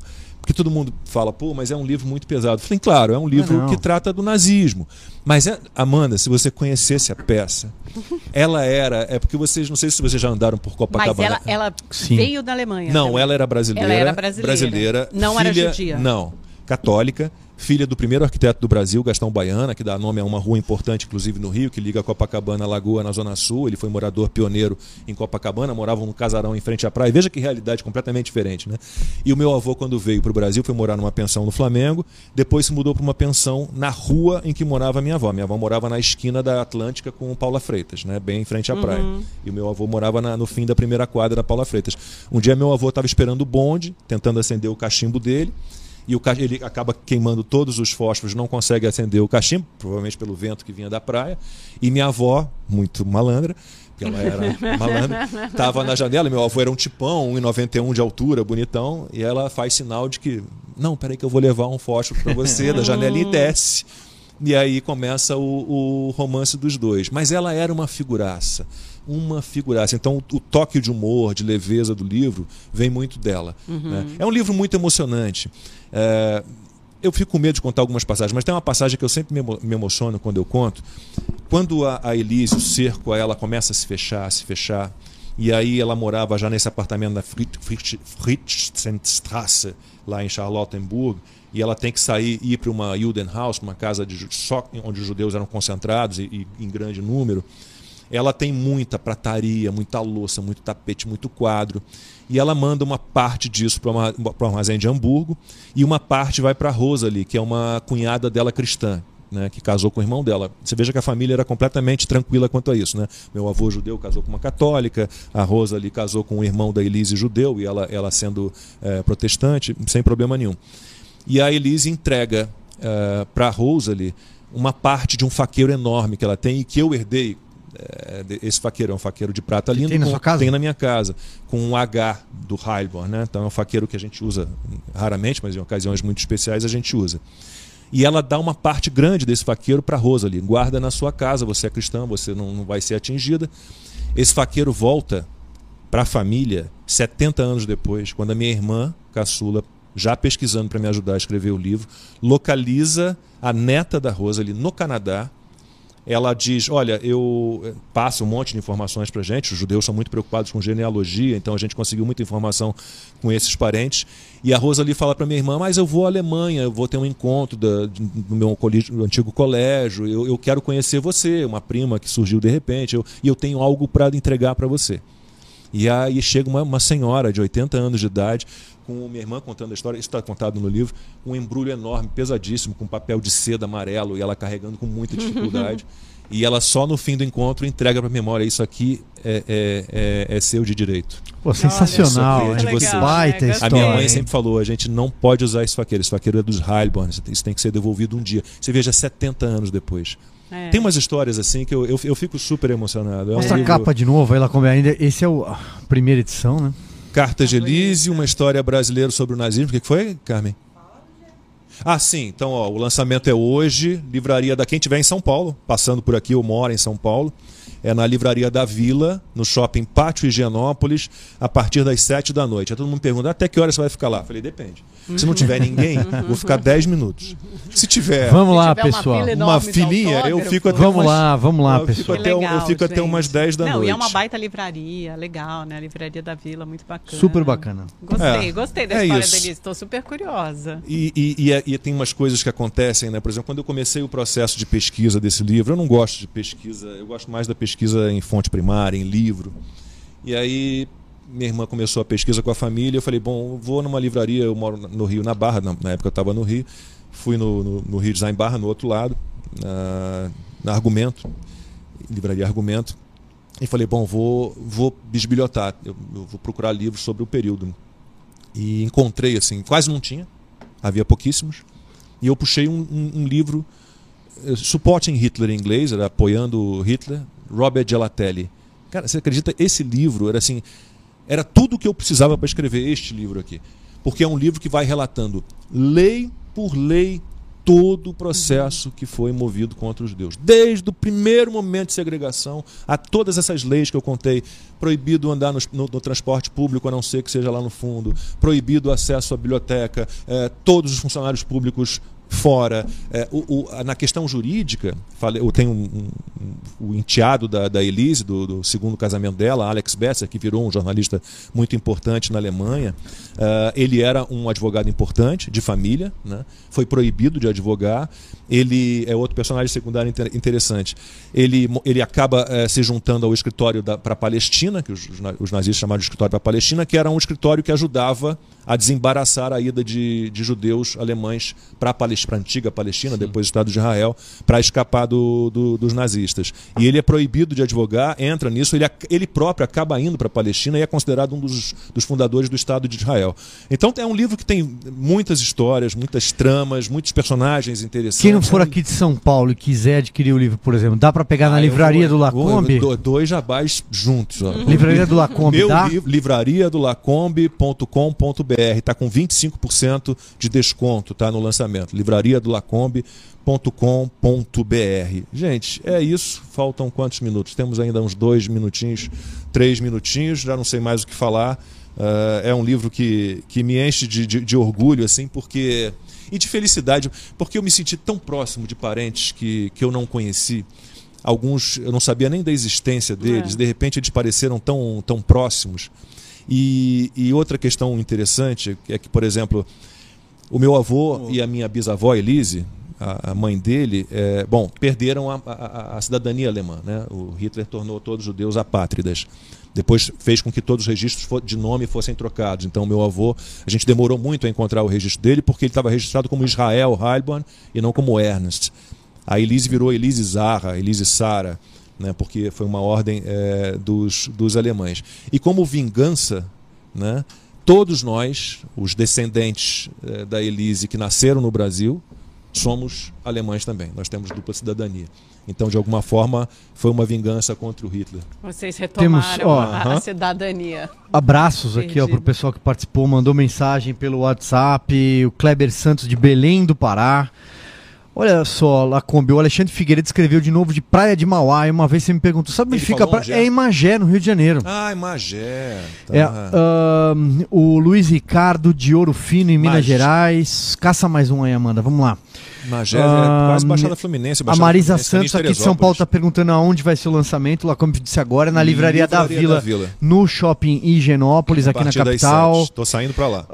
Porque todo mundo fala, pô, mas é um livro muito pesado. Eu falei, claro, é um livro não. que trata do nazismo. Mas, é, Amanda, se você conhecesse a peça, [LAUGHS] ela era. É porque vocês, não sei se vocês já andaram por Mas Copacabana. ela, ela Sim. veio da Alemanha. Não, também. ela era brasileira. Ela era brasileira. Não era filha- judia. Não, católica. Filha do primeiro arquiteto do Brasil, Gastão Baiana, que dá nome a uma rua importante, inclusive no Rio, que liga Copacabana à Lagoa, na Zona Sul. Ele foi morador pioneiro em Copacabana, moravam num casarão em frente à praia. Veja que realidade completamente diferente, né? E o meu avô, quando veio para o Brasil, foi morar numa pensão no Flamengo, depois se mudou para uma pensão na rua em que morava minha avó. Minha avó morava na esquina da Atlântica com Paula Freitas, né? bem em frente à praia. E o meu avô morava na- no fim da primeira quadra da Paula Freitas. Um dia meu avô estava esperando o bonde, tentando acender o cachimbo dele. E o, ele acaba queimando todos os fósforos, não consegue acender o cachimbo, provavelmente pelo vento que vinha da praia. E minha avó, muito malandra, porque ela era [LAUGHS] malandra, estava na janela. Meu avô era um tipão, 1,91 de altura, bonitão. E ela faz sinal de que, não, peraí que eu vou levar um fósforo para você, da janelinha e desce. E aí começa o, o romance dos dois. Mas ela era uma figuraça. Uma figuraça. Então, o, toque de humor, de leveza do livro, vem muito dela. né? É um livro muito emocionante. É, eu fico com medo de contar algumas passagens, mas tem uma passagem que eu sempre me, emo- me emociono quando eu conto. Quando a, a Elise, o cerco a ela começa a se fechar, a se fechar, e aí ela morava já nesse apartamento na Fried- Fried- Friedrichstrasse, lá em Charlottenburg, e ela tem que sair e ir para uma Judenhaus, uma casa de, só onde os judeus eram concentrados e, e em grande número. Ela tem muita prataria, muita louça, muito tapete, muito quadro. E ela manda uma parte disso para o armazém de Hamburgo e uma parte vai para Rosalie, que é uma cunhada dela cristã, né, que casou com o irmão dela. Você veja que a família era completamente tranquila quanto a isso. Né? Meu avô judeu casou com uma católica, a Rosalie casou com o irmão da Elise judeu, e ela, ela sendo eh, protestante, sem problema nenhum. E a Elise entrega para a Rosalie uma parte de um faqueiro enorme que ela tem e que eu herdei. Eh, de- esse faqueiro é um faqueiro de prata lindo. tem na com- sua casa? Tem na minha casa, com um H do Heilborn. Né? Então é um faqueiro que a gente usa raramente, mas em ocasiões muito especiais a gente usa. E ela dá uma parte grande desse faqueiro para Rosalie. Guarda na sua casa, você é cristã, você não, não vai ser atingida. Esse faqueiro volta para a família 70 anos depois, quando a minha irmã, caçula, já pesquisando para me ajudar a escrever o livro, localiza a neta da Rosalie no Canadá. Ela diz: Olha, eu eh, passa um monte de informações para gente. Os judeus são muito preocupados com genealogia, então a gente conseguiu muita informação com esses parentes. E a Rosalie fala para minha irmã: Mas eu vou à Alemanha, eu vou ter um encontro da, no meu antigo colégio, eu, eu quero conhecer você, uma prima que surgiu de repente, eu- e eu tenho algo para entregar para você. E aí chega uma, uma senhora de 80 anos de idade, com minha irmã contando a história, isso está contado no livro, um embrulho enorme, pesadíssimo, com papel de seda amarelo, e ela carregando com muita dificuldade. [LAUGHS] e ela só no fim do encontro entrega para a memória: Isso aqui é, é, é, é seu de direito. Pô, sensacional, Olha, hein? de você. Baita história. A minha mãe hein? sempre falou: a gente não pode usar esse faqueiro. Esse faqueiro é dos Heilborn, isso tem que ser devolvido um dia. Você veja 70 anos depois. É. Tem umas histórias assim que eu, eu, eu fico super emocionado. É um Mostra a livro- capa de novo, ela come ainda. Esse é o- a primeira edição, né? Cartas de Elise, uma história brasileira sobre o nazismo. O que foi, Carmen? Ah, sim. Então, ó, o lançamento é hoje. Livraria da quem estiver em São Paulo, passando por aqui ou mora em São Paulo. É na Livraria da Vila, no shopping Pátio Higienópolis, a partir das 7 da noite. Aí todo mundo pergunta, até que hora você vai ficar lá? Eu falei, depende. Se não tiver ninguém, vou ficar 10 minutos. Se tiver Vamos lá, tiver uma pessoal. fila uma de filinha, eu fico até Vamos umas- lá, vamos lá, eu fico pessoal. até, um- eu fico até gente. umas 10 da Não, noite. e é uma baita livraria, legal, né? A livraria da Vila, muito bacana. Super bacana. Gostei, É, gostei da é história isso. estou super curiosa. E, e- e é- e tem umas coisas que acontecem, né? Por exemplo, quando eu comecei o processo de pesquisa desse livro, eu não gosto de pesquisa, eu gosto mais da pesquisa em fonte primária, em livro. E aí minha irmã começou a pesquisa com a família, eu falei, bom, vou numa livraria, eu moro no Rio, na Barra, na, na época eu estava no Rio, fui no, no, no Rio Design Barra, no outro lado, na, na Argumento, livraria Argumento, e falei, bom, vou, vou bisbilhotar, eu, eu vou procurar livros sobre o período. E encontrei, assim, quase não tinha, havia pouquíssimos, e eu puxei um, um- um livro, eh, Supporting Hitler em inglês, era apoiando Hitler, Robert Gelatelli. Cara, você acredita? Esse livro era assim, era tudo o que eu precisava para escrever este livro aqui. Porque é um livro que vai relatando lei por lei todo o processo que foi movido contra os judeus. Desde o primeiro momento de segregação a todas essas leis que eu contei. Proibido andar no, no, no transporte público, a não ser que seja lá no fundo. Proibido o acesso à biblioteca. Eh, todos os funcionários públicos fora. É, o, o, na questão jurídica, falei, eu tenho um, um, o enteado da, da Elise, do, do, segundo casamento dela, Alex Besser, que virou um jornalista muito importante na Alemanha. Uh, ele era um advogado importante, de família, né? foi proibido de advogar. Ele é outro personagem secundário interessante. Ele, ele acaba uh, se juntando ao escritório para a Palestina, que os, os nazistas chamaram de escritório para a Palestina, que era um escritório que ajudava a desembaraçar a ida de, de judeus alemães para a antiga Palestina, Sim. depois do Estado de Israel, para escapar do, do, dos nazistas. E ele é proibido de advogar, entra nisso, ele, ele próprio acaba indo para a Palestina e é considerado um dos, dos fundadores do Estado de Israel. Então é um livro que tem muitas histórias, muitas tramas, muitos personagens interessantes. Quem não for aqui de São Paulo e quiser adquirir o livro, por exemplo, dá para pegar ah, na livraria vou, do Lacombe? Vou, dois jabás juntos. Ó. Livraria do Lacombe, Meu dá? livraria do lacombe.com.br Lacombe.com.br, está com 25% de desconto tá, no lançamento. Livraria do Lacombe.com.br. Gente, é isso. Faltam quantos minutos? Temos ainda uns dois minutinhos, três minutinhos, já não sei mais o que falar. Uh, é um livro que, que me enche de, de, de, orgulho, assim, porque. E de felicidade, porque eu me senti tão próximo de parentes que, que eu não conheci. Alguns eu não sabia nem da existência deles, é. de repente eles pareceram tão, tão próximos. E, e outra questão interessante é que, por exemplo, o meu avô e a minha bisavó Elise, a, a mãe dele, é, bom, perderam a, a, a, cidadania alemã. Né? O Hitler tornou todos os judeus apátridas. Depois fez com que todos os registros de nome fossem trocados. Então, meu avô, a gente demorou muito a encontrar o registro dele porque ele estava registrado como Israel Heilborn e não como Ernst. A Elise virou Elise Zara, Elise Sara né, porque foi uma ordem é, dos, dos alemães. E como vingança, né, todos nós, os descendentes é, da Elise que nasceram no Brasil, somos alemães também. Nós temos dupla cidadania. Então, de alguma forma, foi uma vingança contra o Hitler. Vocês retomaram Temos, ó, a, a, cidadania. Abraços aqui para o pessoal que participou, mandou mensagem pelo WhatsApp. O Kleber Santos de Belém do Pará. Olha só, Lacombe, o Alexandre Figueiredo escreveu de novo de Praia de Mauá. E uma vez você me perguntou, sabe onde fica a praia? É? é em Magé, no Rio de Janeiro. Ah, em Magé. Tá. É, uh, o Luiz Ricardo de Ouro Fino, em Minas Gerais. Caça mais um aí, Amanda. Vamos lá. Magé, uh, é quase Baixada Fluminense. Baixada a Marisa Fluminense, Santos, aqui de São Paulo, está perguntando aonde vai ser o lançamento. O Lacombe disse agora, na Livraria, Livraria da, Vila, da, Vila, no Shopping Higienópolis, aqui na capital. Estou saindo para lá.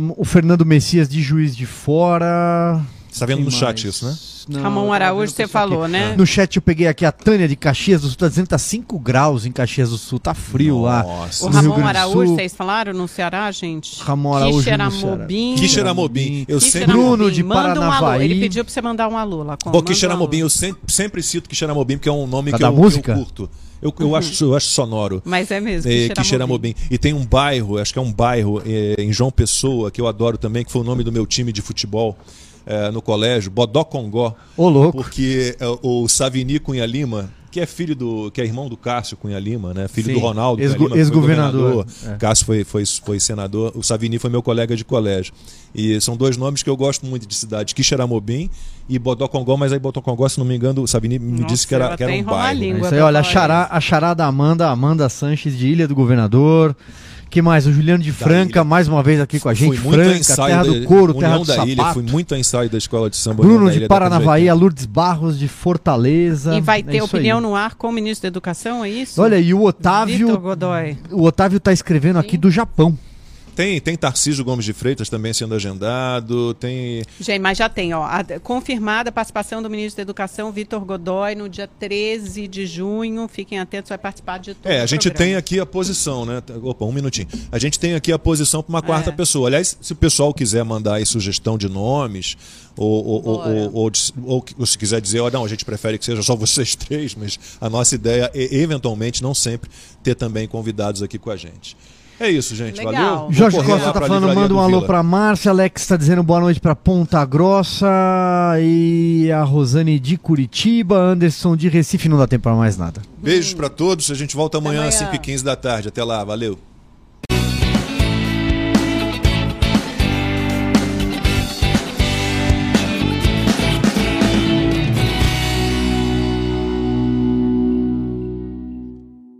Um, o Fernando Messias de Juiz de Fora. Você está vendo no mais? chat isso, né? Não, Ramon Araújo, você falou, aqui. né? No chat eu peguei aqui a Tânia de Caxias do Sul, tá dizendo que tá 5 graus em Caxias do Sul, tá frio Nossa. lá. O Ramon Araújo, vocês falaram no Ceará, gente? Ramon Araújo Quixeramobim. Quixeramobim. Eu sempre... Bruno de Paranavaí. Um Ele pediu pra você mandar um alô lá. Pô, Quixeramobim, eu sempre, sempre cito Quixeramobim, porque é um nome que eu, música? eu curto. Eu, eu, uhum. acho, eu acho sonoro. Mas é mesmo. É, Quixeramobim. E tem um bairro, acho que é um bairro é, em João Pessoa, que eu adoro também, que foi o nome do meu time de futebol é, no colégio, Bodocongó. Ô, louco. Porque é, o Savini Cunha Lima, que é filho do. que é irmão do Cássio Cunha Lima, né? Filho Sim. do Ronaldo ex-governador. Ex é. Cássio foi, foi, foi senador. O Savini foi meu colega de colégio. E são dois nomes que eu gosto muito de cidade, Quixeramobim e Bodocongó, mas aí Bodocongó, se não me engano, o Savini me Nossa, disse que era, que era um bairro. Né? Isso aí, olha, a chará, a chará da Amanda, Amanda Sanches de Ilha do Governador que mais? O Juliano de Franca, mais uma vez aqui com a gente. Franca, terra do couro, da, terra do da sapato. Ilha, fui muito a ensaio da escola de samba. Bruno de Paranavaí, a Lourdes Barros de Fortaleza. E vai ter é opinião aí. no ar com o ministro da Educação, é isso? Olha, e o Otávio. Godoy. O Otávio está escrevendo Sim. aqui do Japão. Tem, tem Tarcísio Gomes de Freitas também sendo agendado, tem... Gente, mas já tem, ó, a, confirmada a participação do ministro da Educação, Vitor Godoy, no dia 13 de junho, fiquem atentos, vai participar de todo É, a gente tem aqui a posição, né, opa, um minutinho, a gente tem aqui a posição para uma quarta é. pessoa, aliás, se o pessoal quiser mandar aí sugestão de nomes, ou, ou, ou, ou, ou, se quiser dizer, oh, não, a gente prefere que seja só [LAUGHS] vocês três, mas a nossa ideia é, eventualmente, não sempre, ter também convidados aqui com a gente. É isso, gente. Legal. Valeu. Jorge Costa tá falando, manda um alô para Márcia. Alex tá dizendo boa noite para Ponta Grossa. E a Rosane de Curitiba. Anderson de Recife. Não dá tempo para mais nada. Beijos para todos. A gente volta amanhã, amanhã. às 5h15 da tarde. Até lá. Valeu.